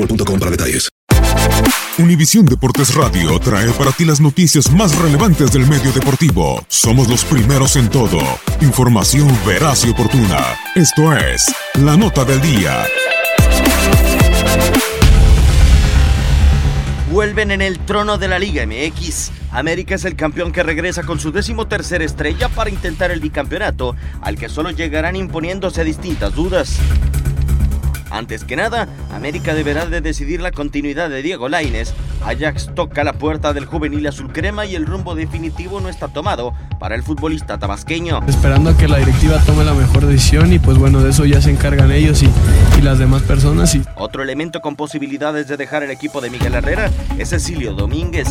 boostmobile.com para detalles. Univisión Deportes Radio trae para ti las noticias más relevantes del medio deportivo. Somos los primeros en todo. Información veraz y oportuna. Esto es La Nota del Día. Vuelven en el trono de la Liga MX. América es el campeón que regresa con su décimo tercera estrella para intentar el bicampeonato, al que solo llegarán imponiéndose distintas dudas. Antes que nada, América deberá de decidir la continuidad de Diego Lainez. Ajax toca la puerta del juvenil azul crema y el rumbo definitivo no está tomado para el futbolista tabasqueño. Esperando a que la directiva tome la mejor decisión y pues bueno, de eso ya se encargan ellos y, y las demás personas. Y... Otro elemento con posibilidades de dejar el equipo de Miguel Herrera es Cecilio Domínguez.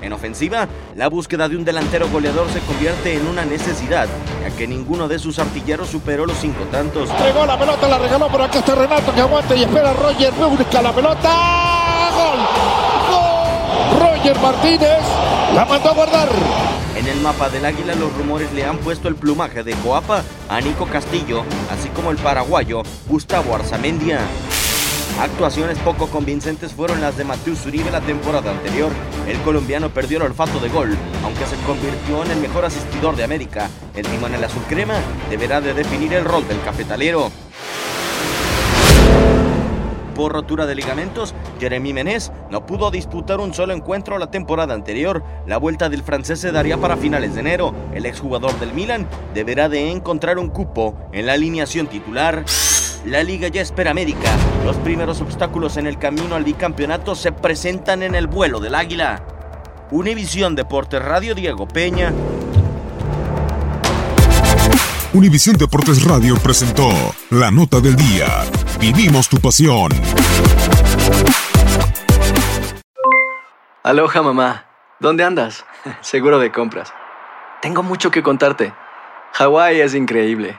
En ofensiva, la búsqueda de un delantero goleador se convierte en una necesidad, ya que ninguno de sus artilleros superó los cinco tantos. Entregó la pelota, la regaló por acá está Renato que aguanta y espera a Roger, busca la pelota. ¡Gol! ¡Gol! Roger Martínez la mandó a guardar. En el mapa del Águila los rumores le han puesto el plumaje de Coapa a Nico Castillo, así como el paraguayo Gustavo Arzamendia. Actuaciones poco convincentes fueron las de Mateus Uribe la temporada anterior. El colombiano perdió el olfato de gol, aunque se convirtió en el mejor asistidor de América. El timón en el azul crema deberá de definir el rol del cafetalero. Por rotura de ligamentos, Jeremy Menez no pudo disputar un solo encuentro la temporada anterior. La vuelta del francés se daría para finales de enero. El exjugador del Milan deberá de encontrar un cupo en la alineación titular. La liga ya espera América. Los primeros obstáculos en el camino al bicampeonato se presentan en el vuelo del águila. Univisión Deportes Radio Diego Peña. Univisión Deportes Radio presentó La Nota del Día. Vivimos tu pasión. Aloha mamá. ¿Dónde andas? Seguro de compras. Tengo mucho que contarte. Hawái es increíble.